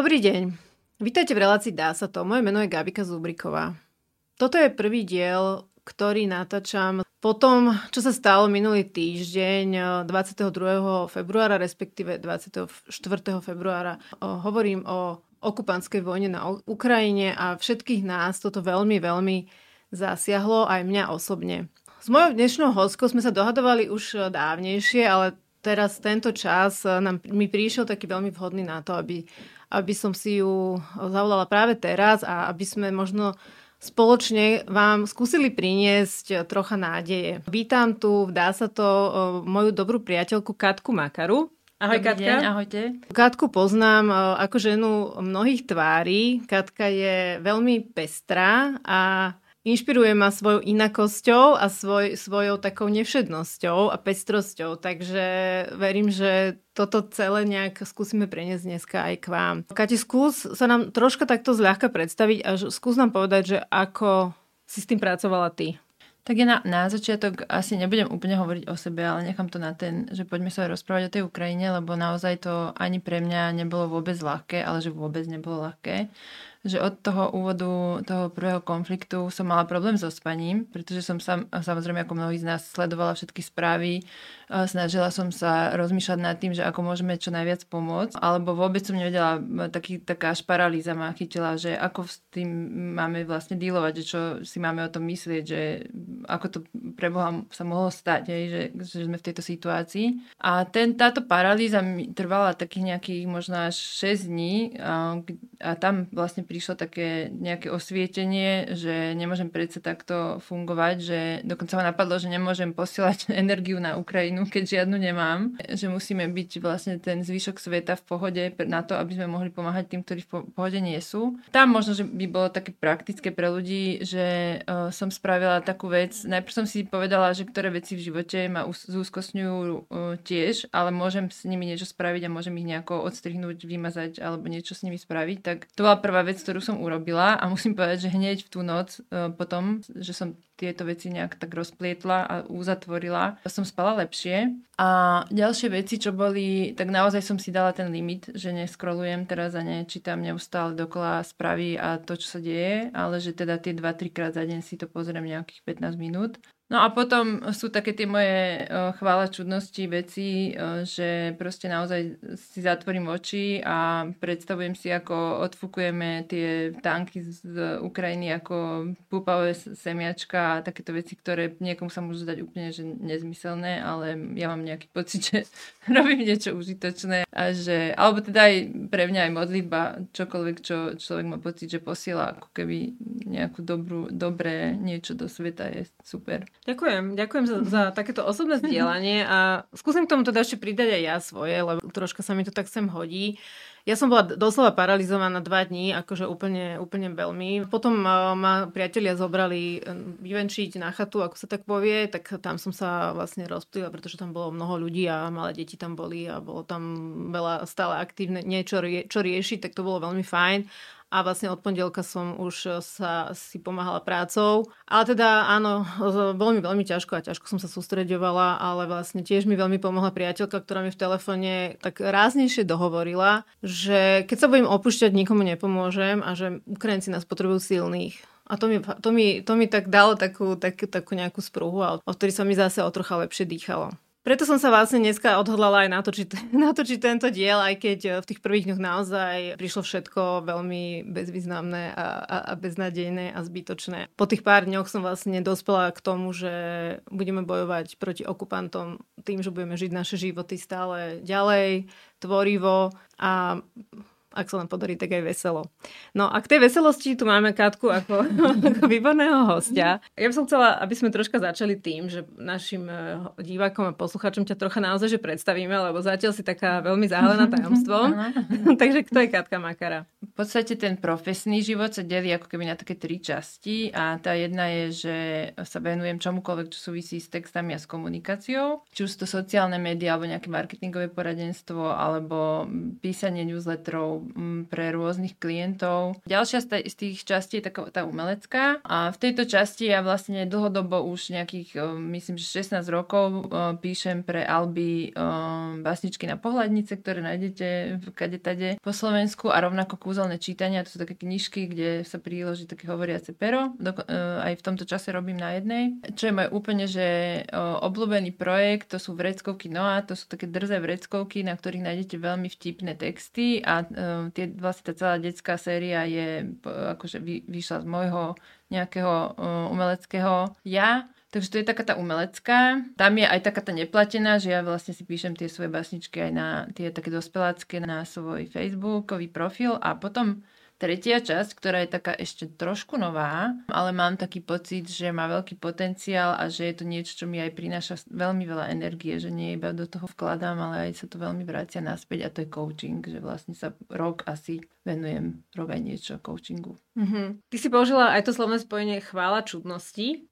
Dobrý deň. Vítajte v relácii Dá sa to. Moje meno je Gabika Zubriková. Toto je prvý diel, ktorý natáčam po tom, čo sa stalo minulý týždeň 22. februára, respektíve 24. februára. Hovorím o okupantskej vojne na Ukrajine a všetkých nás toto veľmi, veľmi zasiahlo, aj mňa osobne. S mojou dnešnou hostkou sme sa dohadovali už dávnejšie, ale teraz tento čas nám, mi prišiel taký veľmi vhodný na to, aby aby som si ju zavolala práve teraz a aby sme možno spoločne vám skúsili priniesť trocha nádeje. Vítam tu, dá sa to, moju dobrú priateľku Katku Makaru. Ahoj Dobrý Katka. Deň, ahojte. Katku poznám ako ženu mnohých tvári. Katka je veľmi pestrá a inšpiruje ma svojou inakosťou a svoj, svojou takou nevšednosťou a pestrosťou, takže verím, že toto celé nejak skúsime preniesť dneska aj k vám. Kati, skús sa nám troška takto zľahka predstaviť a skús nám povedať, že ako si s tým pracovala ty. Tak ja na, na začiatok asi nebudem úplne hovoriť o sebe, ale nechám to na ten, že poďme sa rozprávať o tej Ukrajine, lebo naozaj to ani pre mňa nebolo vôbec ľahké, ale že vôbec nebolo ľahké že od toho úvodu toho prvého konfliktu som mala problém so spaním, pretože som sam, samozrejme ako mnohí z nás sledovala všetky správy, snažila som sa rozmýšľať nad tým, že ako môžeme čo najviac pomôcť, alebo vôbec som nevedela, taký, taká až paralýza ma chytila, že ako s tým máme vlastne dealovať, že čo si máme o tom myslieť, že ako to pre Boha sa mohlo stať, hej, že, že sme v tejto situácii. A ten, táto paralýza mi trvala takých nejakých možno až 6 dní a, a tam vlastne prišlo také nejaké osvietenie, že nemôžem predsa takto fungovať, že dokonca ma napadlo, že nemôžem posielať energiu na Ukrajinu, keď žiadnu nemám, že musíme byť vlastne ten zvyšok sveta v pohode na to, aby sme mohli pomáhať tým, ktorí v pohode nie sú. Tam možno, že by bolo také praktické pre ľudí, že uh, som spravila takú vec. Najprv som si povedala, že ktoré veci v živote ma zúskosňujú uh, tiež, ale môžem s nimi niečo spraviť a môžem ich nejako odstrihnúť, vymazať alebo niečo s nimi spraviť. Tak to bola prvá vec, ktorú som urobila a musím povedať, že hneď v tú noc uh, potom, že som tieto veci nejak tak rozplietla a uzatvorila, som spala lepšie. A ďalšie veci, čo boli, tak naozaj som si dala ten limit, že neskrolujem teraz a nečítam neustále dokola správy a to, čo sa deje, ale že teda tie 2-3 krát za deň si to pozriem nejakých 15 minút. No a potom sú také tie moje uh, chvála čudnosti veci, uh, že proste naozaj si zatvorím oči a predstavujem si, ako odfúkujeme tie tanky z Ukrajiny ako púpavé semiačka takéto veci, ktoré niekomu sa môžu zdať úplne že nezmyselné, ale ja mám nejaký pocit, že robím niečo užitočné a že, alebo teda aj pre mňa aj modlitba, čokoľvek, čo človek má pocit, že posiela ako keby nejakú dobrú, dobré niečo do sveta je super. Ďakujem, ďakujem za, za takéto osobné zdieľanie a skúsim k tomu teda ešte pridať aj ja svoje, lebo troška sa mi to tak sem hodí. Ja som bola doslova paralizovaná dva dní, akože úplne, úplne veľmi. Potom ma priatelia zobrali e, vyvenčiť na chatu, ako sa tak povie, tak tam som sa vlastne rozptýla, pretože tam bolo mnoho ľudí a malé deti tam boli a bolo tam veľa stále aktívne niečo čo riešiť, tak to bolo veľmi fajn a vlastne od pondelka som už e, sa si pomáhala prácou. Ale teda áno, bolo mi veľmi ťažko a ťažko som sa sústreďovala, ale vlastne tiež mi veľmi pomohla priateľka, ktorá mi v telefóne tak ráznejšie dohovorila, že keď sa budem opúšťať, nikomu nepomôžem a že Ukrajinci nás potrebujú silných. A to mi, to mi, to mi tak dalo takú, takú, takú nejakú sprúhu a od ktorej sa mi zase o trocha lepšie dýchalo. Preto som sa vlastne dneska odhodlala aj natočiť, natočiť tento diel, aj keď eh, v tých prvých dňoch naozaj prišlo všetko veľmi bezvýznamné a, a, a beznadejné a zbytočné. Po tých pár dňoch som vlastne dospela k tomu, že budeme bojovať proti okupantom tým, že budeme žiť naše životy stále ďalej, tvorivo a ak sa nám podarí, tak aj veselo. No a k tej veselosti tu máme Katku ako, ako výborného hostia. Ja by som chcela, aby sme troška začali tým, že našim eh, divákom a poslucháčom ťa trocha naozaj že predstavíme, lebo zatiaľ si taká veľmi záhalená tajomstvom. Takže kto je Katka Makara? V podstate ten profesný život sa delí ako keby na také tri časti a tá jedna je, že sa venujem čomukoľvek, čo súvisí s textami a s komunikáciou. Či už to sociálne médiá, alebo nejaké marketingové poradenstvo, alebo písanie newsletterov, pre rôznych klientov. Ďalšia z tých častí je taká tá umelecká a v tejto časti ja vlastne dlhodobo už nejakých, myslím, že 16 rokov píšem pre Alby básničky na pohľadnice, ktoré nájdete v kade po Slovensku a rovnako kúzelné čítania, to sú také knižky, kde sa príloží také hovoriace pero. Aj v tomto čase robím na jednej. Čo je môj úplne, že obľúbený projekt, to sú vreckovky Noa, to sú také drzé vreckovky, na ktorých nájdete veľmi vtipné texty a tie, vlastne tá celá detská séria je akože vy, vyšla z môjho nejakého uh, umeleckého ja. Takže to je taká tá umelecká. Tam je aj taká tá neplatená, že ja vlastne si píšem tie svoje básničky aj na tie také dospelácké na svoj facebookový profil a potom tretia časť, ktorá je taká ešte trošku nová, ale mám taký pocit, že má veľký potenciál a že je to niečo, čo mi aj prináša veľmi veľa energie, že nie iba do toho vkladám, ale aj sa to veľmi vracia naspäť a to je coaching, že vlastne sa rok asi venujem, aj niečo coachingu. Mm-hmm. Ty si použila aj to slovné spojenie chvála čudnosti.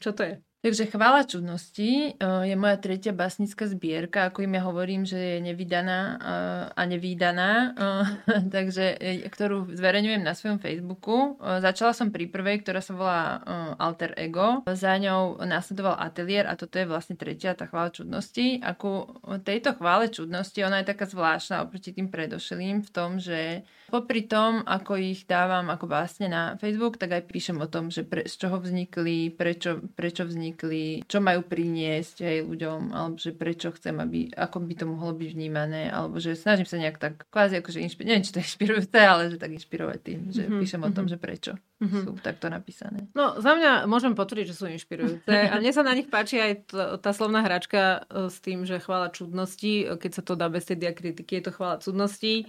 Čo to je? Takže Chvála čudnosti eh, je moja tretia básnická zbierka, ako im ja hovorím, že je nevydaná eh, a nevýdaná, eh, takže, ktorú zverejňujem na svojom Facebooku. Začala som pri prvej, ktorá sa volá Alter Ego. Za ňou následoval ateliér a toto je vlastne tretia tá chvála čudnosti. Ako tejto chvále čudnosti, ona je taká zvláštna oproti tým predošlým v tom, že popri tom, ako ich dávam ako básne na Facebook, tak aj píšem o tom, že pre, z čoho vznikli, prečo, prečo vznikli čo majú priniesť aj ľuďom, alebo že prečo chcem, aby, ako by to mohlo byť vnímané, alebo že snažím sa nejak tak kvázi akože inšpirovať, neviem, či to inšpirujúce, ale že tak inšpirovať tým, že mm-hmm. píšem o tom, mhm. že prečo mm-hmm. sú takto napísané. No, za mňa môžem potvrdiť, že sú inšpirujúce a mne sa na nich páči aj to, tá slovná hračka e, s tým, že chvála čudnosti, keď sa to dá bez tej diakritiky, je to chvála cudnosti.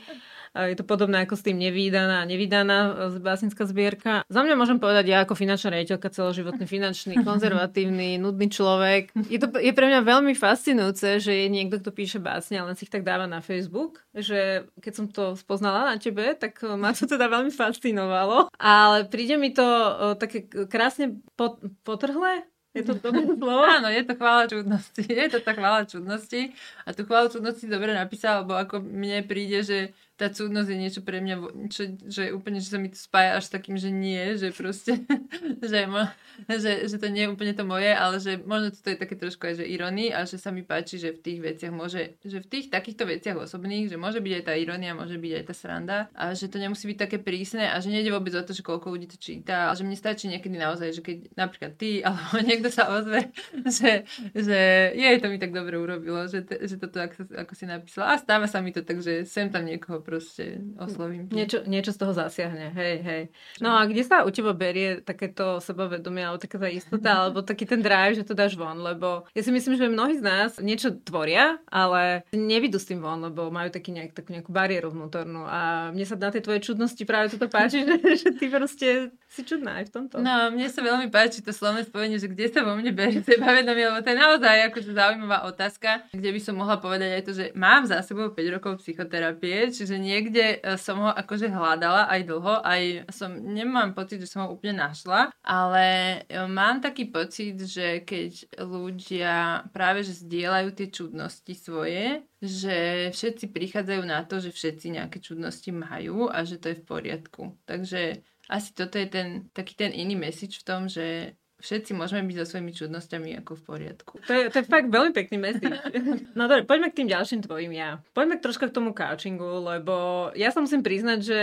Je to podobné ako s tým nevýdaná nevydaná e, básnická zbierka. Za mňa môžem povedať, ja ako finančná rejiteľka, celoživotný finančný, konzervatívny, nudný človek. Je, to, je pre mňa veľmi fascinujúce, že je niekto, kto píše básne a len si ich tak dáva na Facebook. Že keď som to spoznala na tebe, tak e, ma to teda veľmi fascinovalo. Ale príde mi to e, také krásne pot, potrhlé, je to dobré slovo? Áno, je to chvála čudnosti. Je to tá chvála čudnosti. A tú chvála čudnosti dobre napísal, lebo ako mne príde, že tá cudnosť je niečo pre mňa, čo, že úplne, že sa mi to spája až s takým, že nie, že proste, že, mo, že, že to nie je úplne to moje, ale že možno to je také trošku aj, že ironí a že sa mi páči, že v tých veciach môže, že v tých takýchto veciach osobných, že môže byť aj tá ironia, môže byť aj tá sranda a že to nemusí byť také prísne a že nejde vôbec o to, že koľko ľudí to číta a že mne stačí niekedy naozaj, že keď napríklad ty alebo niekto sa ozve, že, že jej to mi tak dobre urobilo, že, že toto ako, ako si napísala. A stáva sa mi to tak, že sem tam niekoho proste oslovím. Niečo, niečo z toho zasiahne, hej, hej. No a kde sa u teba berie takéto sebavedomie, alebo taká tá istota, alebo taký ten drive, že to dáš von, lebo ja si myslím, že mnohí z nás niečo tvoria, ale nevidú s tým von, lebo majú taký nejak, takú nejakú bariéru vnútornú a mne sa na tej tvojej čudnosti práve toto páči, že, že ty proste si čudná aj v tomto. No, mne sa veľmi páči to slovné spojenie, že kde sa vo mne berie sebavedomie, lebo to je naozaj akože zaujímavá otázka, kde by som mohla povedať aj to, že mám za sebou 5 rokov psychoterapie, čiže niekde e, som ho akože hľadala aj dlho, aj som, nemám pocit, že som ho úplne našla, ale e, mám taký pocit, že keď ľudia práve že zdieľajú tie čudnosti svoje, že všetci prichádzajú na to, že všetci nejaké čudnosti majú a že to je v poriadku. Takže asi toto je ten, taký ten iný message v tom, že všetci môžeme byť so svojimi čudnosťami ako v poriadku. To je, to je fakt veľmi pekný message. No dobre, poďme k tým ďalším tvojim ja. Poďme troška k tomu couchingu, lebo ja sa musím priznať, že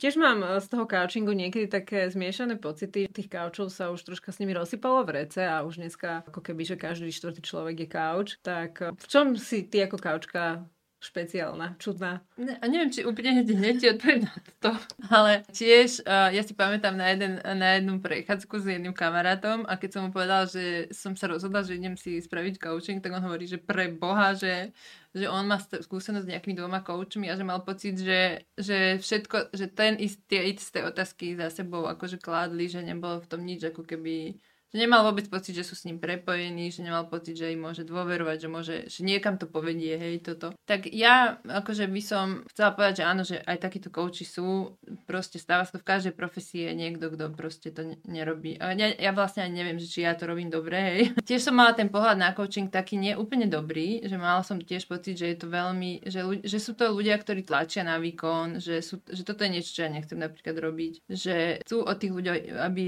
tiež mám z toho couchingu niekedy také zmiešané pocity. Tých couchov sa už troška s nimi rozsypalo v rece a už dneska ako keby, že každý štvrtý človek je couch. Tak v čom si ty ako couchka špeciálna, čudná. Ne, a neviem, či úplne hneď ti odpoviem na to, ale tiež uh, ja si pamätám na, jeden, na jednu prechádzku s jedným kamarátom a keď som mu povedala, že som sa rozhodla, že idem si spraviť coaching, tak on hovorí, že pre Boha, že, že on má skúsenosť s nejakými dvoma coachmi a že mal pocit, že, že všetko, že ten ist, tie isté otázky za sebou akože kládli, že nebolo v tom nič ako keby Že nemal vôbec pocit, že sú s ním prepojení, že nemal pocit, že im môže dôverovať, že, môže, že niekam to povedie, hej, toto. Tak ja akože by som chcela povedať, že áno, že aj takíto kouči sú, proste stáva sa to v každej profesii niekto, kto proste to nerobí. Ja, ja vlastne ani neviem, že či ja to robím dobre, hej. Tiež som mala ten pohľad na coaching taký nie úplne dobrý, že mala som tiež pocit, že je to veľmi, že, že sú to ľudia, ktorí tlačia na výkon, že, sú, že toto je niečo, čo ja nechcem napríklad robiť, že chcú od tých ľudí, aby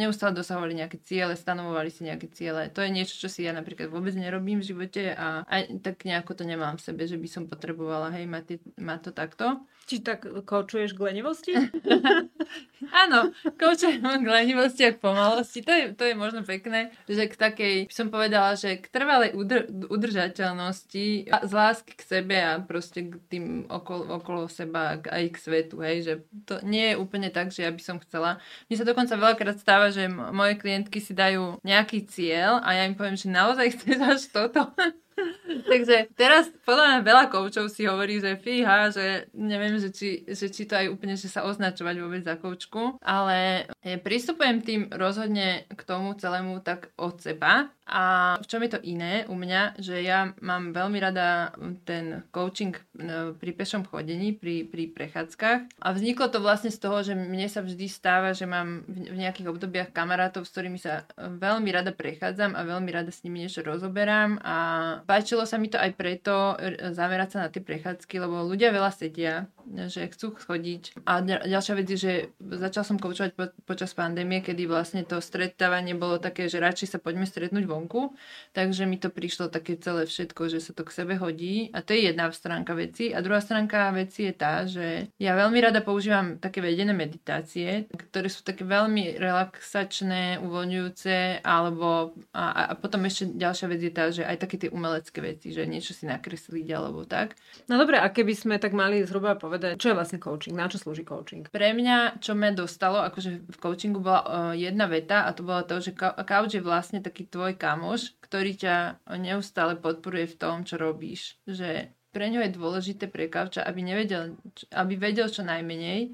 neustále dosahovali nejaké ciele, stanovovali si nejaké ciele. To je niečo, čo si ja napríklad vôbec nerobím v živote a aj tak nejako to nemám v sebe, že by som potrebovala, hej, mať, mať to takto. Či tak koučuješ k lenivosti? Áno, koučujem k lenivosti a k pomalosti. To je, to je možno pekné, že k takej, by som povedala, že k trvalej udr- udržateľnosti a z lásky k sebe a proste k tým okolo, okolo seba aj k svetu, hej, že to nie je úplne tak, že ja by som chcela. Mne sa dokonca veľakrát stáva, že moje klientky si dajú nejaký cieľ a ja im poviem, že naozaj chceš až toto. Takže teraz podľa mňa veľa koučov si hovorí, že fíha, že neviem, že či, že či to aj úplne, že sa označovať vôbec za koučku, ale pristupujem tým rozhodne k tomu celému tak od seba a v čom je to iné u mňa, že ja mám veľmi rada ten coaching e, pri pešom chodení, pri, pri prechádzkach. A vzniklo to vlastne z toho, že mne sa vždy stáva, že mám v nejakých obdobiach kamarátov, s ktorými sa veľmi rada prechádzam a veľmi rada s nimi niečo rozoberám. A páčilo sa mi to aj preto zamerať sa na tie prechádzky, lebo ľudia veľa sedia, že chcú chodiť. A ďalšia vec je, že začal som koučovať po, počas pandémie, kedy vlastne to stretávanie bolo také, že radšej sa poďme stretnúť von vonku, takže mi to prišlo také celé všetko, že sa to k sebe hodí a to je jedna stránka veci a druhá stránka veci je tá, že ja veľmi rada používam také vedené meditácie, ktoré sú také veľmi relaxačné, uvoľňujúce alebo a, a potom ešte ďalšia vec je tá, že aj také tie umelecké veci, že niečo si nakresliť alebo tak. No dobre, a keby sme tak mali zhruba povedať, čo je vlastne coaching, na čo slúži coaching? Pre mňa, čo ma dostalo, akože v coachingu bola uh, jedna veta a to bola to, že couch je vlastne taký tvoj kamoš, ktorý ťa neustále podporuje v tom, čo robíš. Že pre ňo je dôležité pre kavča, aby, nevedel, aby vedel čo najmenej,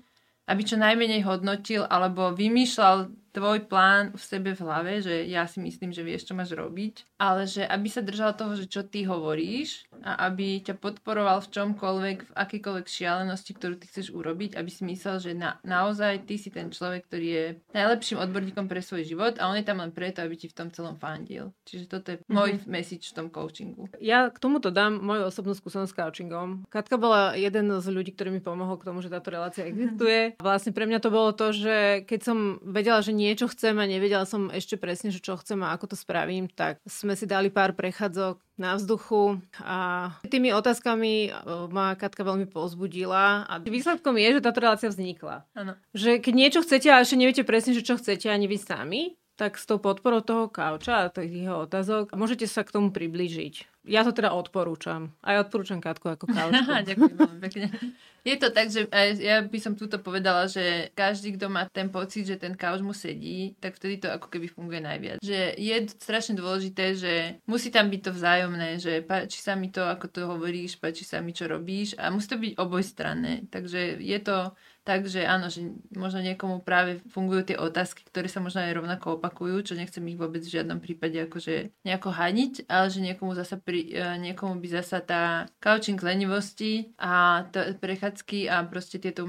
aby čo najmenej hodnotil alebo vymýšľal tvoj plán v sebe v hlave, že ja si myslím, že vieš, čo máš robiť, ale že aby sa držal toho, že čo ty hovoríš a aby ťa podporoval v čomkoľvek, v akýkoľvek šialenosti, ktorú ty chceš urobiť, aby si myslel, že na, naozaj ty si ten človek, ktorý je najlepším odborníkom pre svoj život a on je tam len preto, aby ti v tom celom fandil. Čiže toto je mm-hmm. môj message v tom coachingu. Ja k tomuto dám moju osobnú skúsenosť s coachingom. Katka bola jeden z ľudí, ktorý mi pomohol k tomu, že táto relácia existuje. Vlastne pre mňa to bolo to, že keď som vedela, že nie niečo chcem a nevedela som ešte presne, že čo chcem a ako to spravím, tak sme si dali pár prechádzok na vzduchu a tými otázkami e, ma Katka veľmi pozbudila a výsledkom je, že táto relácia vznikla. Ano. Že keď niečo chcete a ešte neviete presne, že čo chcete ani vy sami, tak s tou podporou toho kauča a tých jeho otázok môžete sa k tomu priblížiť. Ja to teda odporúčam. Aj odporúčam Katku ako kaučku. Ďakujem veľmi pekne. Je to tak, že ja by som túto povedala, že každý, kto má ten pocit, že ten kauč mu sedí, tak vtedy to ako keby funguje najviac. Že je strašne dôležité, že musí tam byť to vzájomné, že páči sa mi to, ako to hovoríš, páči sa mi, čo robíš a musí to byť obojstranné. Takže je to Takže áno, že možno niekomu práve fungujú tie otázky, ktoré sa možno aj rovnako opakujú, čo nechcem ich vôbec v žiadnom prípade akože nejako haniť, ale že niekomu, zasa pri, e, niekomu by zasa tá couching lenivosti a to, prechádzky a proste tieto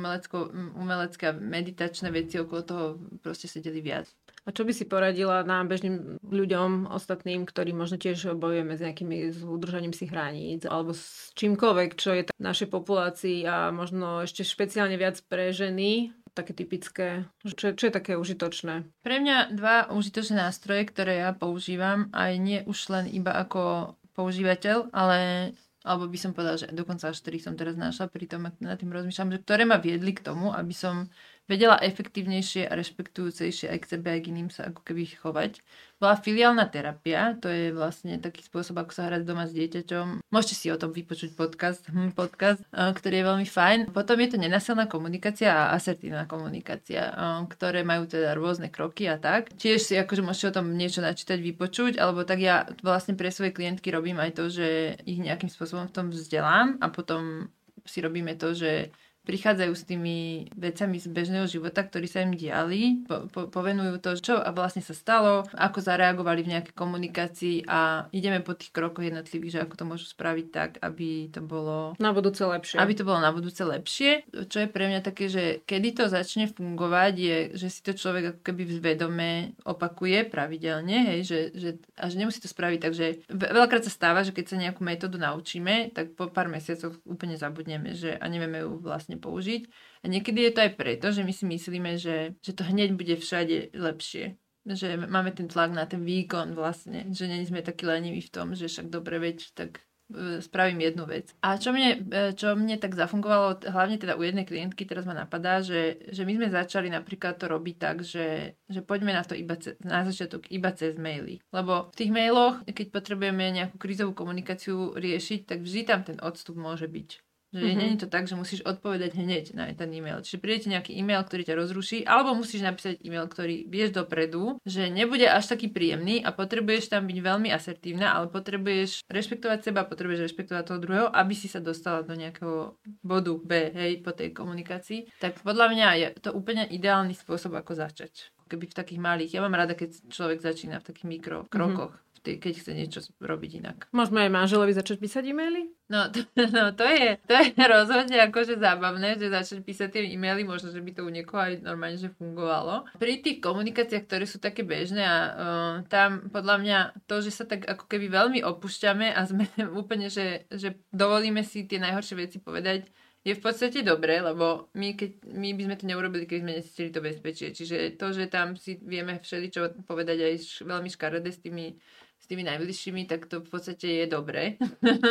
umelecké a meditačné veci okolo toho proste sedeli viac. A čo by si poradila nám bežným ľuďom, ostatným, ktorí možno tiež bojujeme s nejakými s udržaním si hraníc alebo s čímkoľvek, čo je v našej populácii a možno ešte špeciálne viac pre ženy, také typické, čo, čo je také užitočné? Pre mňa dva užitočné nástroje, ktoré ja používam, aj nie už len iba ako používateľ, ale alebo by som povedala, že dokonca až ktorých som teraz našla, pri tom nad tým rozmýšľam, že ktoré ma viedli k tomu, aby som vedela efektívnejšie a rešpektujúcejšie aj k sebe, aj k iným sa ako keby chovať. Bola filiálna terapia, to je vlastne taký spôsob, ako sa hrať doma s dieťaťom. Môžete si o tom vypočuť podcast, hm, podcast, ktorý je veľmi fajn. Potom je to nenasilná komunikácia a asertívna komunikácia, ktoré majú teda rôzne kroky a tak. Tiež si akože môžete o tom niečo načítať, vypočuť, alebo tak ja vlastne pre svoje klientky robím aj to, že ich nejakým spôsobom v tom vzdelám a potom si robíme to, že prichádzajú s tými vecami z bežného života, ktorí sa im diali, po, po, povenujú to, čo a vlastne sa stalo, ako zareagovali v nejakej komunikácii a ideme po tých krokoch jednotlivých, že ako to môžu spraviť tak, aby to bolo... Na budúce lepšie. Aby to bolo na budúce lepšie. Čo je pre mňa také, že kedy to začne fungovať, je, že si to človek ako keby vedome opakuje pravidelne, hej, že, že, a že nemusí to spraviť tak, že veľakrát sa stáva, že keď sa nejakú metódu naučíme, tak po pár mesiacoch úplne zabudneme, že a nevieme ju vlastne použiť. A niekedy je to aj preto, že my si myslíme, že, že to hneď bude všade lepšie že máme ten tlak na ten výkon vlastne, že nie sme takí leniví v tom, že však dobre veď, tak e, spravím jednu vec. A čo mne, e, čo mne tak zafungovalo, hlavne teda u jednej klientky, teraz ma napadá, že, že my sme začali napríklad to robiť tak, že, že poďme na to iba ce, na začiatok iba cez maily. Lebo v tých mailoch, keď potrebujeme nejakú krízovú komunikáciu riešiť, tak vždy tam ten odstup môže byť. Že mm-hmm. nie je to tak, že musíš odpovedať hneď na ten e-mail. Čiže príde ti nejaký e-mail, ktorý ťa rozruší, alebo musíš napísať e-mail, ktorý vieš dopredu, že nebude až taký príjemný a potrebuješ tam byť veľmi asertívna, ale potrebuješ rešpektovať seba, potrebuješ rešpektovať toho druhého, aby si sa dostala do nejakého bodu B, hej, po tej komunikácii. Tak podľa mňa je to úplne ideálny spôsob, ako začať keby v takých malých. Ja mám rada, keď človek začína v takých mikrokrokoch. Mm-hmm keď chce niečo robiť inak. Môžeme aj manželovi začať písať e-maily? No, to, no to, je, to je rozhodne akože zábavné, že začať písať tie e-maily, možno, že by to u niekoho aj normálne že fungovalo. Pri tých komunikáciách, ktoré sú také bežné a uh, tam podľa mňa to, že sa tak ako keby veľmi opúšťame a sme úplne, že, že dovolíme si tie najhoršie veci povedať, je v podstate dobré, lebo my, keď, my by sme to neurobili, keď sme necítili to bezpečie. Čiže to, že tam si vieme všeličo povedať aj veľmi škaredé s tými s tými najbližšími, tak to v podstate je dobré.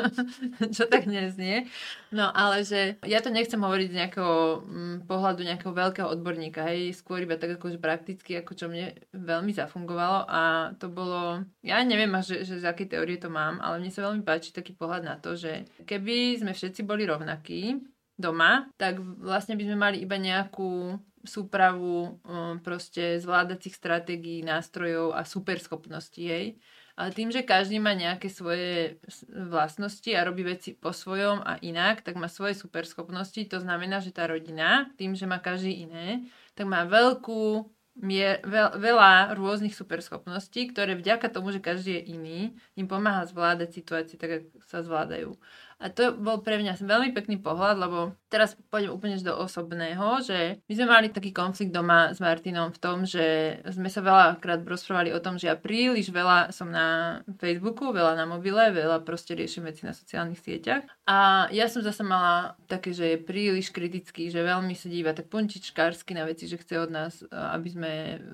Čo tak neznie. No ale že ja to nechcem hovoriť z nejakého mm, pohľadu nejakého veľkého odborníka, hej, skôr iba tak akože prakticky, ako čo mne veľmi zafungovalo a to bolo, ja neviem že, že z akej teórie to mám, ale mne sa veľmi páči taký pohľad na to, že keby sme všetci boli rovnakí doma, tak vlastne by sme mali iba nejakú súpravu um, proste zvládacích stratégií, nástrojov a superschopností jej ale tým, že každý má nejaké svoje vlastnosti a robí veci po svojom a inak, tak má svoje superschopnosti. To znamená, že tá rodina, tým, že má každý iné, tak má veľkú mier, veľ, veľa rôznych superschopností, ktoré vďaka tomu, že každý je iný, im pomáha zvládať situácie tak, ako sa zvládajú. A to bol pre mňa veľmi pekný pohľad, lebo teraz pôjdem úplne do osobného, že my sme mali taký konflikt doma s Martinom v tom, že sme sa veľakrát rozprávali o tom, že ja príliš veľa som na Facebooku, veľa na mobile, veľa proste riešim veci na sociálnych sieťach. A ja som zase mala také, že je príliš kritický, že veľmi sa díva tak punčičkársky na veci, že chce od nás, aby sme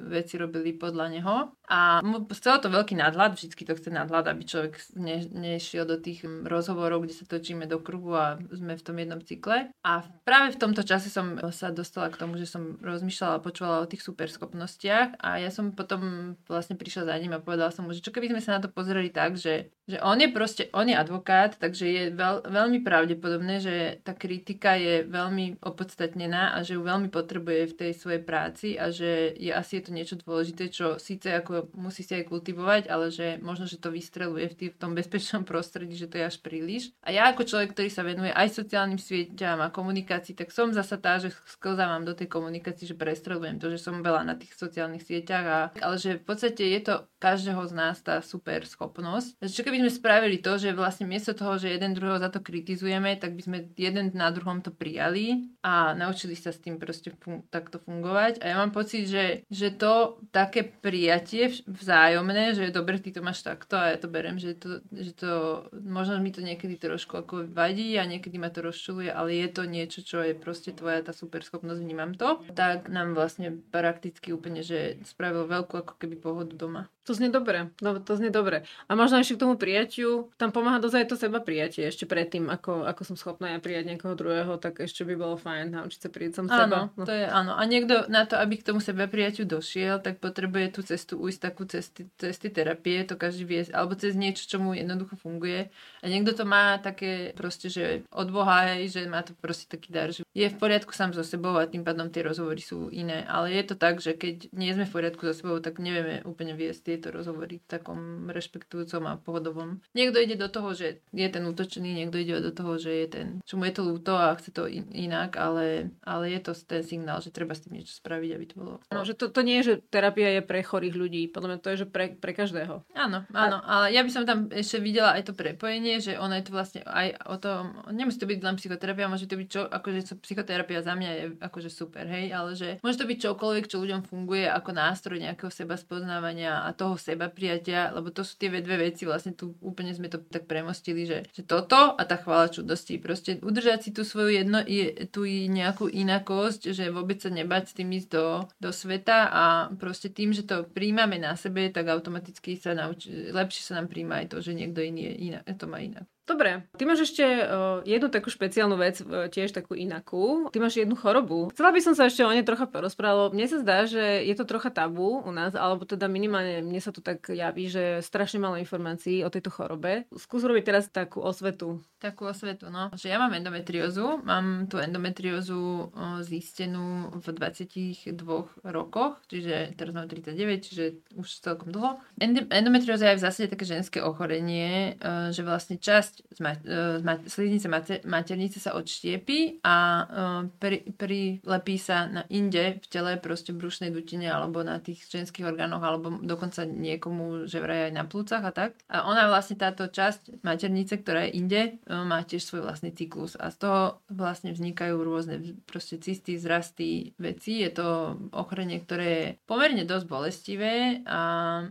veci robili podľa neho. A chcelo to veľký nadhľad, vždycky to chce nadhľad, aby človek ne, nešiel do tých rozhovorov, kde sa točíme do kruhu a sme v tom jednom cykle. A práve v tomto čase som sa dostala k tomu, že som rozmýšľala a počúvala o tých superschopnostiach a ja som potom vlastne prišla za ním a povedala som mu, že čo keby sme sa na to pozreli tak, že, že on je proste, on je advokát, takže je veľ, veľmi pravdepodobné, že tá kritika je veľmi opodstatnená a že ju veľmi potrebuje v tej svojej práci a že je asi je to niečo dôležité, čo síce ako musí si aj kultivovať, ale že možno, že to vystreluje v, tý, v tom bezpečnom prostredí, že to je až príliš. A ja ja ako človek, ktorý sa venuje aj sociálnym sieťam a komunikácii, tak som zasa tá, že sklzávam do tej komunikácii, že prestrelujem to, že som veľa na tých sociálnych sieťach, a, ale že v podstate je to každého z nás tá super schopnosť. Čo keby sme spravili to, že vlastne miesto toho, že jeden druhého za to kritizujeme, tak by sme jeden na druhom to prijali a naučili sa s tým proste fun- takto fungovať. A ja mám pocit, že, že to také prijatie vzájomné, že dobre, ty to máš takto a ja to berem, že to, že to možno mi to niekedy trošku trošku ako vadí a niekedy ma to rozčuluje, ale je to niečo, čo je proste tvoja tá super schopnosť, vnímam to, tak nám vlastne prakticky úplne, že spravil veľkú ako keby pohodu doma. To znie dobre, no, to znie dobre. A možno ešte k tomu prijatiu, tam pomáha dosť aj to seba prijatie ešte predtým, ako, ako som schopná ja prijať niekoho druhého, tak ešte by bolo fajn naučiť sa prijať som áno, seba. No. to je áno. A niekto na to, aby k tomu seba prijatiu došiel, tak potrebuje tú cestu ujsť takú cesty, cesty terapie, to každý vie, alebo cez niečo, čo mu jednoducho funguje. A niekto to má také proste, že od Boha, hej, že má to proste taký dar, že je v poriadku sám so sebou a tým pádom tie rozhovory sú iné. Ale je to tak, že keď nie sme v poriadku so sebou, tak nevieme úplne viesť tieto rozhovory v takom rešpektujúcom a pohodovom. Niekto ide do toho, že je ten útočný, niekto ide do toho, že je ten, čo mu je to ľúto a chce to in- inak, ale, ale je to ten signál, že treba s tým niečo spraviť, aby to bolo. No, že to, to nie je, že terapia je pre chorých ľudí. Podľa mňa to je, že pre, pre každého. Áno, áno, ale ja by som tam ešte videla aj to prepojenie, že ono je to vlastne aj o tom, nemusí to byť len psychoterapia, môže to byť čo, akože psychoterapia za mňa je akože super, hej, ale že môže to byť čokoľvek, čo ľuďom funguje ako nástroj nejakého seba spoznávania a toho seba prijatia, lebo to sú tie dve veci, vlastne tu úplne sme to tak premostili, že, že toto a tá chvála čudosti. Proste udržať si tú svoju jedno, je, tu nejakú inakosť, že vôbec sa nebať s tým ísť do, do sveta a proste tým, že to príjmame na sebe, tak automaticky sa nauč- lepšie sa nám príjma aj to, že niekto iný je inak, to má inak. Dobre, ty máš ešte uh, jednu takú špeciálnu vec, uh, tiež takú inakú. Ty máš jednu chorobu. Chcela by som sa ešte o nej trocha porozprávať. Mne sa zdá, že je to trocha tabu u nás, alebo teda minimálne mne sa to tak javí, že strašne málo informácií o tejto chorobe. Skús robiť teraz takú osvetu. Takú osvetu, no. Že ja mám endometriózu. Mám tú endometriózu uh, zistenú v 22 rokoch, čiže teraz mám 39, čiže už celkom dlho. Endometrióza je v zásade také ženské ochorenie, že vlastne časť časť z, ma- e, z ma- sliznice mater- maternice sa odštiepí a uh, pri- prilepí sa na inde v tele proste brušnej dutine alebo na tých ženských orgánoch alebo dokonca niekomu, že vraj aj na plúcach a tak. A ona vlastne táto časť maternice, ktorá je inde, uh, má tiež svoj vlastný cyklus a z toho vlastne vznikajú rôzne proste cysty, zrasty veci. Je to ochorenie, ktoré je pomerne dosť bolestivé a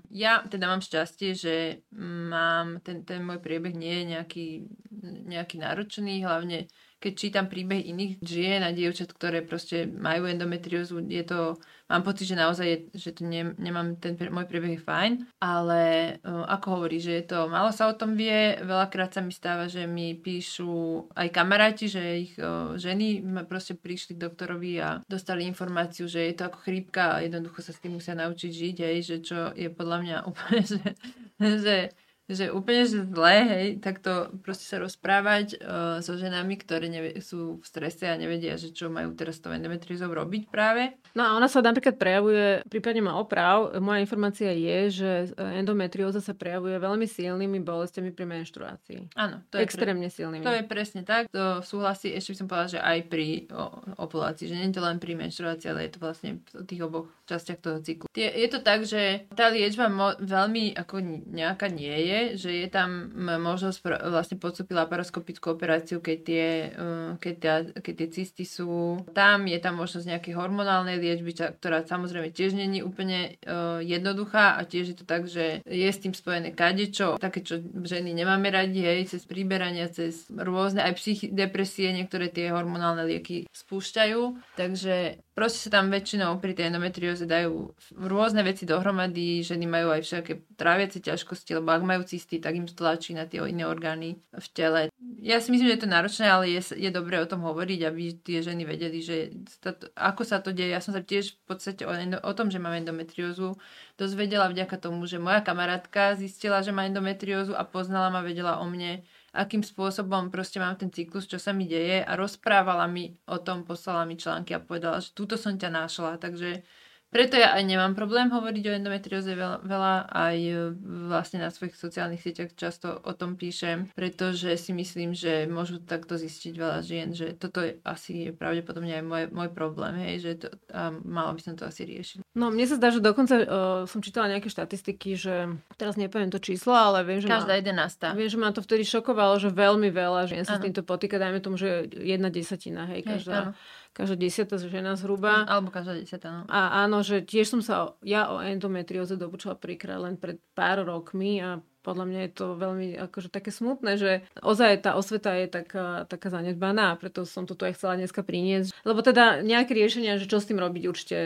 ja teda mám šťastie, že mám ten, ten môj priebeh nie je nejak nejaký, nejaký náročný, hlavne keď čítam príbeh iných žien a dievčat, ktoré proste majú endometriózu, je to, mám pocit, že naozaj je, že to ne, nemám, ten môj príbeh je fajn, ale uh, ako hovorí, že je to, málo sa o tom vie, veľakrát sa mi stáva, že mi píšu aj kamaráti, že ich uh, ženy proste prišli k doktorovi a dostali informáciu, že je to ako chrípka a jednoducho sa s tým musia naučiť žiť, aj, že čo je podľa mňa úplne, že, že že úplne zlé, hej, takto proste sa rozprávať uh, so ženami, ktoré nevie, sú v strese a nevedia, že čo majú teraz s tou endometriózou robiť práve. No a ona sa napríklad prejavuje, prípadne má oprav, moja informácia je, že endometrióza sa prejavuje veľmi silnými bolestiami pri menštruácii. Áno, to je extrémne pre... silnými. To je presne tak, to súhlasí, ešte by som povedala, že aj pri ovulácii, že nie je to len pri menštruácii, ale je to vlastne v tých oboch častiach toho cyklu. Je, je to tak, že tá liečba mo- veľmi ako nejaká nie je, že je tam možnosť vlastne podstúpiť laparoskopickú operáciu, keď tie, uh, keď, tá, keď tie cysty sú. Tam, je tam možnosť nejakej hormonálnej liečby, ktorá samozrejme tiež není úplne uh, jednoduchá a tiež je to tak, že je s tým spojené kadečo, také, čo ženy nemáme radi, hej, cez príberania, cez rôzne aj psychi- depresie, niektoré tie hormonálne lieky spúšťajú, takže proste sa tam väčšinou pri tej endometrióze dajú rôzne veci dohromady, ženy majú aj všaké tráviace ťažkosti, lebo ak majú cysty, tak im to tlačí na tie iné orgány v tele. Ja si myslím, že je to náročné, ale je, je dobré o tom hovoriť, aby tie ženy vedeli, že to, ako sa to deje. Ja som sa tiež v podstate o, o tom, že mám endometriózu, dozvedela vďaka tomu, že moja kamarátka zistila, že má endometriózu a poznala ma, vedela o mne akým spôsobom proste mám ten cyklus, čo sa mi deje a rozprávala mi o tom, poslala mi články a povedala, že túto som ťa našla, takže preto ja aj nemám problém hovoriť o endometrióze veľa, veľa, aj e, vlastne na svojich sociálnych sieťach často o tom píšem, pretože si myslím, že môžu takto zistiť veľa žien, že toto je asi pravdepodobne aj môj, môj problém, hej, že to, a mala by som to asi riešiť. No mne sa zdá, že dokonca uh, som čítala nejaké štatistiky, že teraz nepoviem to číslo, ale viem, že Každá jedenásta. Viem, že ma to vtedy šokovalo, že veľmi veľa žien sa s týmto potýka, dajme tomu, že jedna desatina, hej, každá. Hej, každá desiatá žena zhruba. Alebo každá desiatá, no. A áno, že tiež som sa ja o endometrióze dopočula prvýkrát len pred pár rokmi a podľa mňa je to veľmi akože také smutné, že ozaj tá osveta je taká, taká zanedbaná, preto som to tu aj chcela dneska priniesť. Lebo teda nejaké riešenia, že čo s tým robiť, určite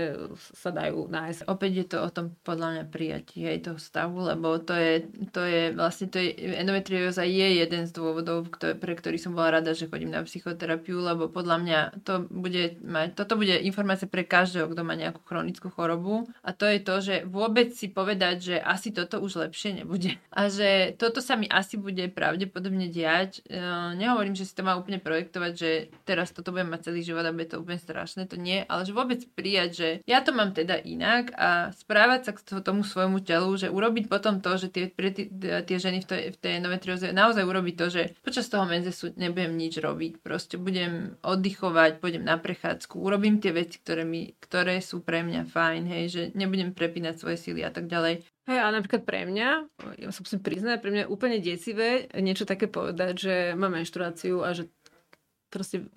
sa dajú nájsť. Opäť je to o tom podľa mňa prijatí aj toho stavu, lebo to je, to je vlastne, to je, endometrióza je jeden z dôvodov, ktoré, pre ktorý som bola rada, že chodím na psychoterapiu, lebo podľa mňa to bude mať, toto bude informácia pre každého, kto má nejakú chronickú chorobu a to je to, že vôbec si povedať, že asi toto už lepšie nebude. A že toto sa mi asi bude pravdepodobne diať. E, nehovorím, že si to má úplne projektovať, že teraz toto budem mať celý život a bude to úplne strašné, to nie, ale že vôbec prijať, že ja to mám teda inak a správať sa k tomu svojmu telu, že urobiť potom to, že tie, pre tie, tie ženy v tej, v tej endometrióze naozaj urobiť to, že počas toho menzesu nebudem nič robiť, proste budem oddychovať, pôjdem na prechádzku, urobím tie veci, ktoré, mi, ktoré sú pre mňa fajn, hej, že nebudem prepínať svoje síly a tak ďalej. Hej, a napríklad pre mňa, ja sa musím priznať, pre mňa je úplne desivé niečo také povedať, že mám menštruáciu a že proste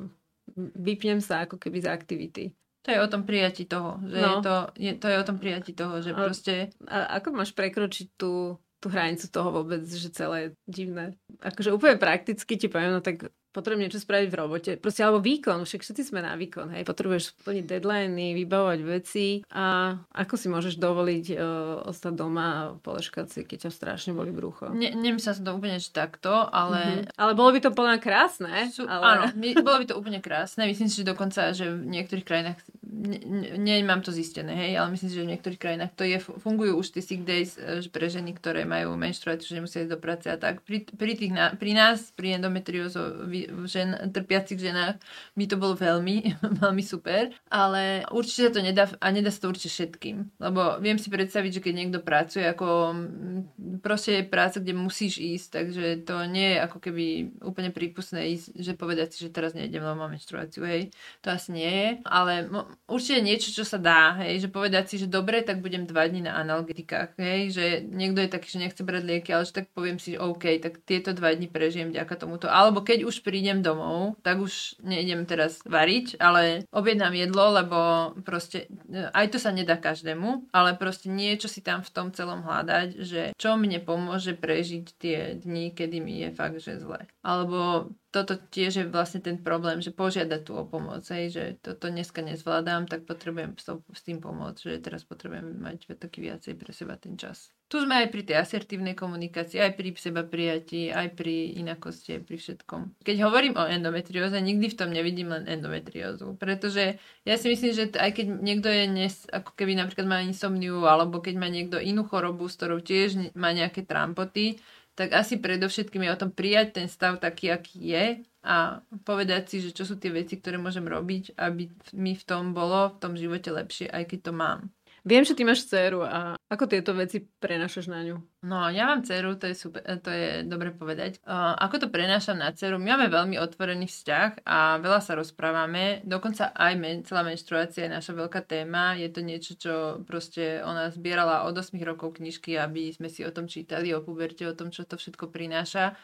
vypnem sa ako keby z aktivity. To je o tom prijati toho, že no. je to, je, to je o tom prijati toho, že a, proste... A ako máš prekročiť tú, tú hranicu toho vôbec, že celé je divné? Akože úplne prakticky ti poviem, no tak potrebujem niečo spraviť v robote. Proste, alebo výkon, však všetci sme na výkon, hej. Potrebuješ splniť deadliny, vybavovať veci a ako si môžeš dovoliť uh, ostať doma a poleškať si, keď ťa strašne boli brucho. Ne, nemyslím sa to úplne takto, ale... Mm-hmm. Ale bolo by to plná krásne. Sú, ale... Áno, bolo by to úplne krásne. Myslím si, že dokonca, že v niektorých krajinách ne, nemám to zistené, hej, ale myslím si, že v niektorých krajinách to je, fungujú už tie sick days e, pre ženy, ktoré majú menštruáciu, že nemusia ísť do práce a tak. Pri, pri, tých, pri nás, pri endometriózo žen, trpiacich ženách by to bolo veľmi, veľmi super, ale určite sa to nedá a nedá sa to určite všetkým, lebo viem si predstaviť, že keď niekto pracuje ako proste je práca, kde musíš ísť, takže to nie je ako keby úplne prípustné ísť, že povedať si, že teraz nejdem, lebo mám menštruáciu, hej, to asi nie je, ale určite niečo, čo sa dá, hej, že povedať si, že dobre, tak budem dva dní na analgetikách, hej, že niekto je taký, že nechce brať lieky, ale že tak poviem si, OK, tak tieto dva dní prežijem vďaka tomuto, alebo keď už prídem domov, tak už nejdem teraz variť, ale objednám jedlo, lebo proste aj to sa nedá každému, ale proste niečo si tam v tom celom hľadať, že čo mne pomôže prežiť tie dni, kedy mi je fakt, že zle. Alebo toto tiež je vlastne ten problém, že požiadať tu o pomoc, hej, že toto dneska nezvládam, tak potrebujem s tým pomôcť, že teraz potrebujem mať taký viacej pre seba ten čas. Tu sme aj pri tej asertívnej komunikácii, aj pri seba prijatí, aj pri inakosti, aj pri všetkom. Keď hovorím o endometrióze, nikdy v tom nevidím len endometriózu, pretože ja si myslím, že aj keď niekto je nes, ako keby napríklad má insomniu, alebo keď má niekto inú chorobu, s ktorou tiež má nejaké trampoty, tak asi predovšetkým je o tom prijať ten stav taký, aký je a povedať si, že čo sú tie veci, ktoré môžem robiť, aby mi v tom bolo, v tom živote lepšie, aj keď to mám. Viem, že ty máš dceru a ako tieto veci prenašaš na ňu? No, ja mám dceru, to je, super, to je dobre povedať. Uh, ako to prenášam na dceru? My máme veľmi otvorený vzťah a veľa sa rozprávame. Dokonca aj men, celá menštruácia je naša veľká téma. Je to niečo, čo proste ona zbierala od 8 rokov knižky, aby sme si o tom čítali, o puberte, o tom, čo to všetko prináša.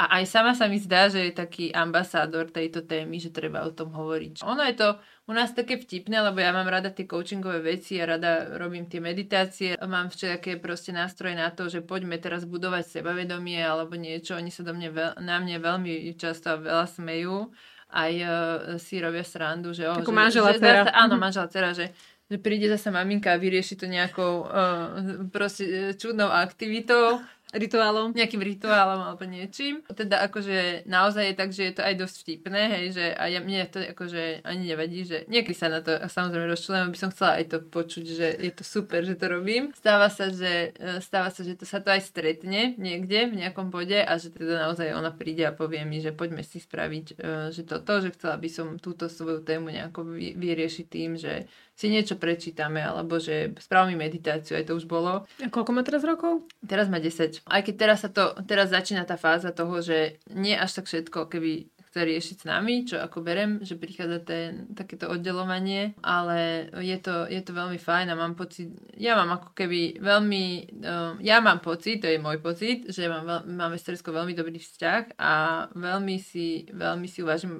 A aj sama sa mi zdá, že je taký ambasádor tejto témy, že treba o tom hovoriť. Ono je to u nás také vtipné, lebo ja mám rada tie coachingové veci a rada robím tie meditácie. Mám všetké proste nástroje na to, že poďme teraz budovať sebavedomie alebo niečo. Oni sa do mňa veľ, na mne veľmi často veľa smejú. Aj uh, si robia srandu, že... Oh, Ako že, manžela že, dcera. Áno, manžela dcera, že že príde zase maminka a vyrieši to nejakou uh, proste čudnou aktivitou Rituálom? Nejakým rituálom alebo niečím. Teda akože naozaj je tak, že je to aj dosť vtipné, hej, že a ja, mne to akože ani nevadí, že niekedy sa na to samozrejme rozčulujem, aby som chcela aj to počuť, že je to super, že to robím. Stáva sa, že, e, stáva sa, že to sa to aj stretne niekde v nejakom bode a že teda naozaj ona príde a povie mi, že poďme si spraviť, e, že toto, že chcela by som túto svoju tému nejako vyriešiť tým, že si niečo prečítame, alebo že spravím meditáciu, aj to už bolo. A koľko má teraz rokov? Teraz má 10. Aj keď teraz sa to, teraz začína tá fáza toho, že nie až tak všetko, keby chce riešiť s nami, čo ako berem, že prichádza ten, takéto oddelovanie, ale je to, je to veľmi fajn a mám pocit, ja mám ako keby veľmi, uh, ja mám pocit, to je môj pocit, že mám máme s Tereskou veľmi dobrý vzťah a veľmi si, veľmi si uvážim,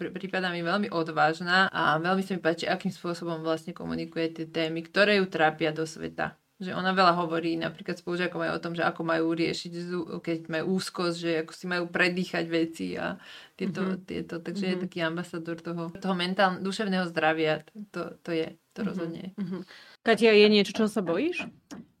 prípada mi veľmi odvážna a veľmi sa mi páči, akým spôsobom vlastne komunikuje tie témy, ktoré ju trápia do sveta že ona veľa hovorí napríklad spolužiakom aj o tom, že ako majú riešiť, keď majú úzkosť, že ako si majú predýchať veci a tieto, mm-hmm. tieto takže mm-hmm. je taký ambasador toho, toho mentálneho, duševného zdravia, to, to je, to mm-hmm. rozhodne. Mm-hmm. Katia, je niečo, čo sa bojíš?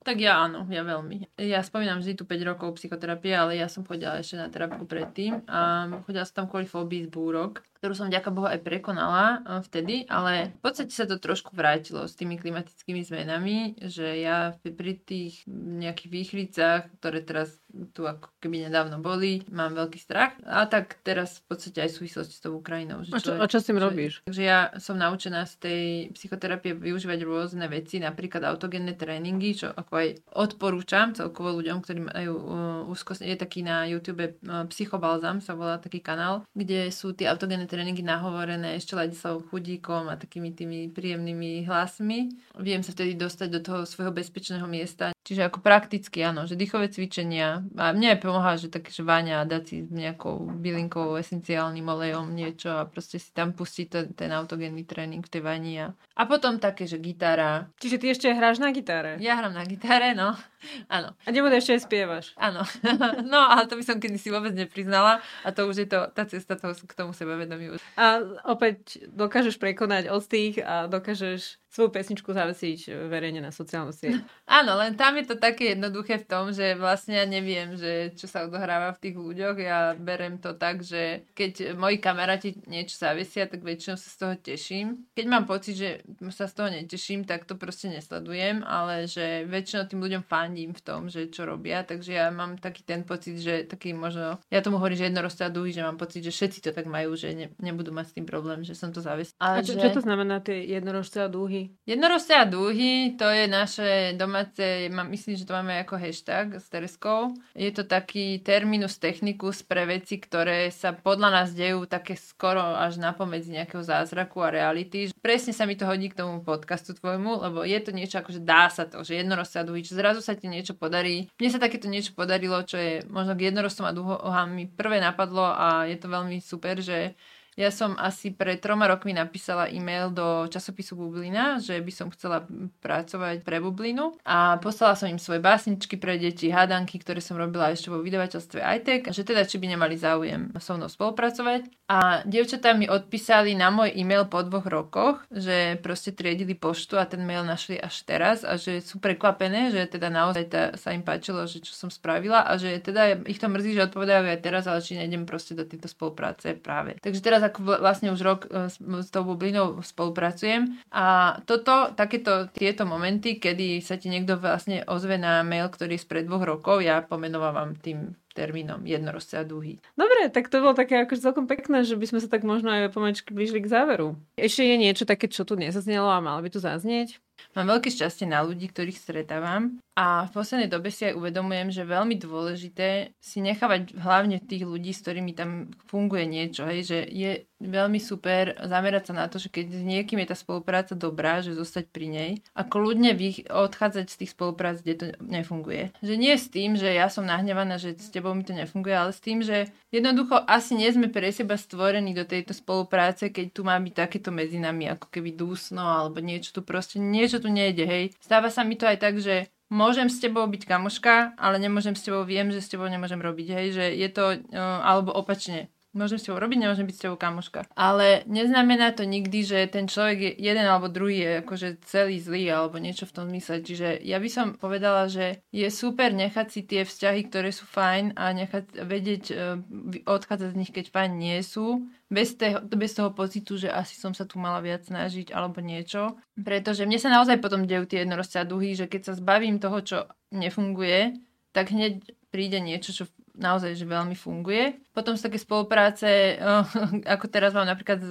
Tak ja áno, ja veľmi. Ja spomínam vždy tu 5 rokov psychoterapie, ale ja som chodila ešte na terapiu predtým a chodila som tam kvôli fóbii z búrok ktorú som ďaká Bohu aj prekonala e, vtedy, ale v podstate sa to trošku vrátilo s tými klimatickými zmenami, že ja pri tých nejakých výchlicách, ktoré teraz tu ako keby nedávno boli, mám veľký strach a tak teraz v podstate aj v súvislosti s tou Ukrajinou. Že a, čo, a čo s tým robíš? Takže ja som naučená z tej psychoterapie využívať rôzne veci, napríklad autogenné tréningy, čo ako aj odporúčam celkovo ľuďom, ktorí majú uh, úzkosť. Je taký na YouTube uh, Psychobalzam sa volá taký kanál, kde sú tie autogenné tréningy nahovorené ešte Ladislavom Chudíkom a takými tými príjemnými hlasmi. Viem sa vtedy dostať do toho svojho bezpečného miesta. Čiže ako prakticky áno, že dýchové cvičenia. A mne aj pomáha, že také, že váňa a dať si nejakou bylinkou, esenciálnym olejom niečo a proste si tam pustiť to, ten autogénny tréning v tej vani. A, a potom také, že gitara. Čiže ty ešte hráš na gitare? Ja hrám na gitare, no. Áno. A nebude ešte aj spievaš. Áno. no, ale to by som kedy si vôbec nepriznala a to už je to, tá cesta toho, k tomu sebavedomiu. A opäť dokážeš prekonať ostých a dokážeš svoju pesničku zavesiť verejne na sociálnu sieť. Áno, len tam je to také jednoduché v tom, že vlastne ja neviem, že čo sa odohráva v tých ľuďoch. Ja berem to tak, že keď moji kamaráti niečo zavesia, tak väčšinou sa z toho teším. Keď mám pocit, že sa z toho neteším, tak to proste nesledujem, ale že väčšinou tým ľuďom fandím v tom, že čo robia, takže ja mám taký ten pocit, že taký možno, ja tomu hovorím, že jednorosté a dúhy, že mám pocit, že všetci to tak majú, že ne, nebudú mať s tým problém, že som to zavesil. A, a čo, že... čo to znamená tie jednorosté a dúhy? Dúhy? A dúhy, to je naše domáce, myslím, že to máme ako hashtag s Tereskou. Je to taký terminus technicus pre veci, ktoré sa podľa nás dejú také skoro až na pomedzi nejakého zázraku a reality. Presne sa mi to hodí k tomu podcastu tvojmu, lebo je to niečo ako, že dá sa to, že jednorosté a dúhy, že zrazu sa ti niečo podarí. Mne sa takéto niečo podarilo, čo je možno k jednorostom a dúhom mi prvé napadlo a je to veľmi super, že ja som asi pred troma rokmi napísala e-mail do časopisu Bublina, že by som chcela pracovať pre Bublinu a poslala som im svoje básničky pre deti, hádanky, ktoré som robila ešte vo vydavateľstve iTech, že teda či by nemali záujem so mnou spolupracovať. A dievčatá mi odpísali na môj e-mail po dvoch rokoch, že proste triedili poštu a ten mail našli až teraz a že sú prekvapené, že teda naozaj tá, sa im páčilo, že čo som spravila a že teda ich to mrzí, že odpovedajú aj teraz, ale či nejdem proste do tejto spolupráce práve. Takže teraz ako vlastne už rok e, s tou bublinou spolupracujem. A toto, takéto tieto momenty, kedy sa ti niekto vlastne ozve na mail, ktorý je spred dvoch rokov, ja pomenovávam tým termínom jednorosce a dúhy. Dobre, tak to bolo také akože celkom pekné, že by sme sa tak možno aj pomaličky blížili k záveru. Ešte je niečo také, čo tu nezaznelo a malo by tu zaznieť? Mám veľké šťastie na ľudí, ktorých stretávam a v poslednej dobe si aj uvedomujem, že veľmi dôležité si nechávať hlavne tých ľudí, s ktorými tam funguje niečo, hej, že je veľmi super zamerať sa na to, že keď s niekým je tá spolupráca dobrá, že zostať pri nej a kľudne odchádzať z tých spoluprác, kde to nefunguje. Že nie s tým, že ja som nahnevaná, že s tebou mi to nefunguje, ale s tým, že jednoducho asi nie sme pre seba stvorení do tejto spolupráce, keď tu má byť takéto medzi nami ako keby dúsno alebo niečo tu proste, niečo tu nejde, hej. Stáva sa mi to aj tak, že môžem s tebou byť kamoška, ale nemôžem s tebou, viem, že s tebou nemôžem robiť, hej, že je to, uh, alebo opačne, môžem s tebou robiť, nemôžem byť s tebou kamoška. Ale neznamená to nikdy, že ten človek je jeden alebo druhý je akože celý zlý alebo niečo v tom mysle. Čiže ja by som povedala, že je super nechať si tie vzťahy, ktoré sú fajn a nechať vedieť uh, odchádzať z nich, keď fajn nie sú. Bez, toho, bez toho pocitu, že asi som sa tu mala viac snažiť alebo niečo. Pretože mne sa naozaj potom dejú tie jednorožce a duhy, že keď sa zbavím toho, čo nefunguje, tak hneď príde niečo, čo naozaj že veľmi funguje. Potom sú také spolupráce, ako teraz mám napríklad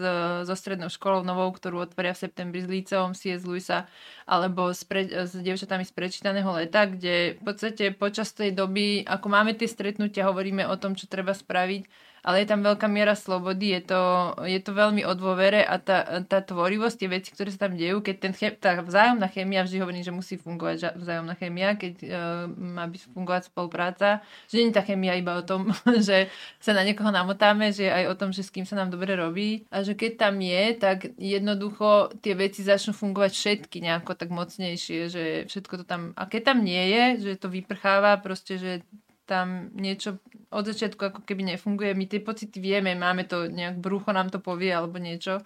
so strednou školou novou, ktorú otvoria v septembri s Líceom C.S. Luisa, alebo s, pre, s dievčatami z prečítaného leta, kde v podstate počas tej doby, ako máme tie stretnutia, hovoríme o tom, čo treba spraviť, ale je tam veľká miera slobody, je to, je to veľmi o dôvere a tá, tá tvorivosť, tie veci, ktoré sa tam dejú, keď ten chem, tá vzájomná chémia, vždy hovorím, že musí fungovať vzájomná chémia, keď uh, má byť fungovať spolupráca, že nie tá chémia iba o tom, že sa na niekoho namotáme, že aj o tom, že s kým sa nám dobre robí. A že keď tam je, tak jednoducho tie veci začnú fungovať všetky nejako tak mocnejšie, že všetko to tam, a keď tam nie je, že to vyprcháva, proste, že tam niečo od začiatku ako keby nefunguje, my tie pocity vieme, máme to, nejak brucho nám to povie alebo niečo,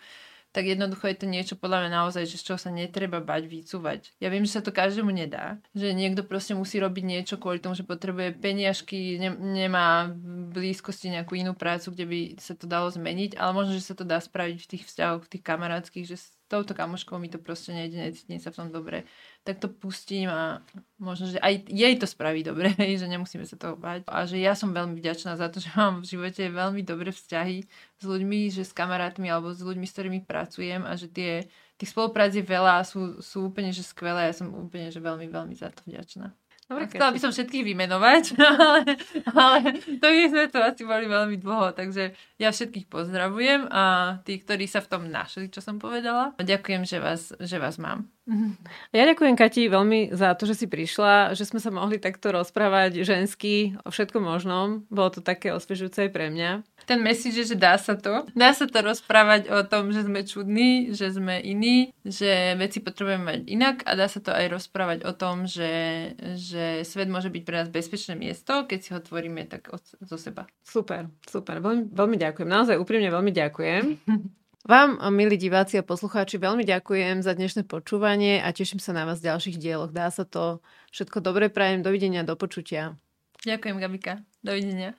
tak jednoducho je to niečo podľa mňa naozaj, že z čoho sa netreba bať, vycúvať. Ja viem, že sa to každému nedá, že niekto proste musí robiť niečo kvôli tomu, že potrebuje peniažky, ne, nemá v blízkosti nejakú inú prácu, kde by sa to dalo zmeniť, ale možno, že sa to dá spraviť v tých vzťahoch, v tých kamarátskych, že s touto kamoškou mi to proste nejde, necítim sa v tom dobre tak to pustím a možno, že aj jej to spraví dobre, že nemusíme sa toho bať. A že ja som veľmi vďačná za to, že mám v živote veľmi dobré vzťahy s ľuďmi, že s kamarátmi alebo s ľuďmi, s ktorými pracujem a že tie, tých spoluprác je veľa a sú, sú úplne že skvelé. Ja som úplne že veľmi, veľmi za to vďačná. Dobre, chcela by som všetkých vymenovať, ale, ale to by sme tu asi boli veľmi dlho, takže ja všetkých pozdravujem a tí, ktorí sa v tom našli, čo som povedala, ďakujem, že vás, že vás mám. Ja ďakujem Kati veľmi za to, že si prišla, že sme sa mohli takto rozprávať žensky o všetkom možnom. Bolo to také osviežujúce aj pre mňa. Ten message je, že dá sa to. Dá sa to rozprávať o tom, že sme čudní, že sme iní, že veci potrebujeme mať inak a dá sa to aj rozprávať o tom, že, že svet môže byť pre nás bezpečné miesto, keď si ho tvoríme tak od, zo seba. Super, super. Veľmi, veľmi ďakujem. Naozaj úprimne veľmi ďakujem. Vám, milí diváci a poslucháči, veľmi ďakujem za dnešné počúvanie a teším sa na vás v ďalších dieloch. Dá sa to. Všetko dobre prajem. Dovidenia, do počutia. Ďakujem, Gabika. Dovidenia.